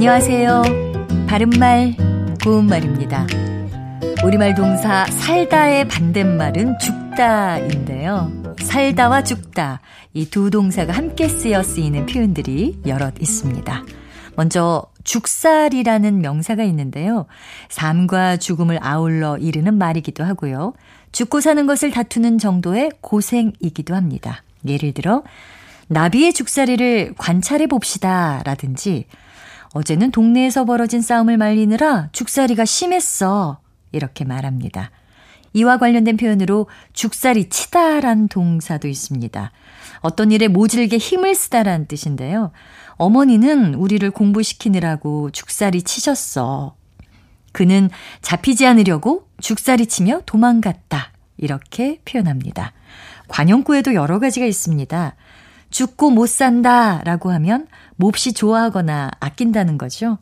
안녕하세요. 바른말, 고운말입니다. 우리말 동사 살다의 반대말은 죽다인데요. 살다와 죽다, 이 두 동사가 함께 쓰여 쓰이는 표현들이 여럿 있습니다. 먼저 죽살이라는 명사가 있는데요. 삶과 죽음을 아울러 이르는 말이기도 하고요. 죽고 사는 것을 다투는 정도의 고생이기도 합니다. 예를 들어 나비의 죽살이를 관찰해 봅시다 라든지 어제는 동네에서 벌어진 싸움을 말리느라 죽살이가 심했어. 이렇게 말합니다. 이와 관련된 표현으로 죽살이 치다란 동사도 있습니다. 어떤 일에 모질게 힘을 쓰다란 뜻인데요. 어머니는 우리를 공부시키느라고 죽살이 치셨어. 그는 잡히지 않으려고 죽살이 치며 도망갔다. 이렇게 표현합니다. 관용구에도 여러 가지가 있습니다. 죽고 못 산다 라고 하면 몹시 좋아하거나 아낀다는 거죠.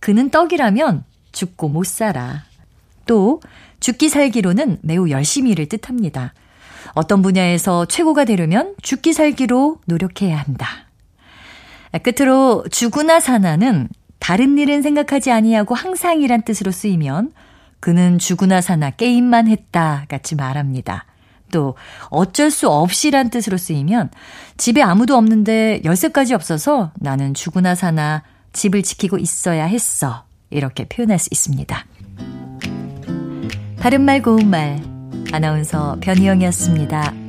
그는 떡이라면 죽고 못 살아. 또 죽기 살기로는 매우 열심히를 뜻합니다. 어떤 분야에서 최고가 되려면 죽기 살기로 노력해야 한다. 끝으로 죽으나 사나는 다른 일은 생각하지 아니하고 항상이란 뜻으로 쓰이면 그는 죽으나 사나 게임만 했다 같이 말합니다. 또 어쩔 수 없이란 뜻으로 쓰이면 집에 아무도 없는데 열쇠까지 없어서 나는 죽으나 사나 집을 지키고 있어야 했어. 이렇게 표현할 수 있습니다. 바른말 고운말 아나운서 변희영이었습니다.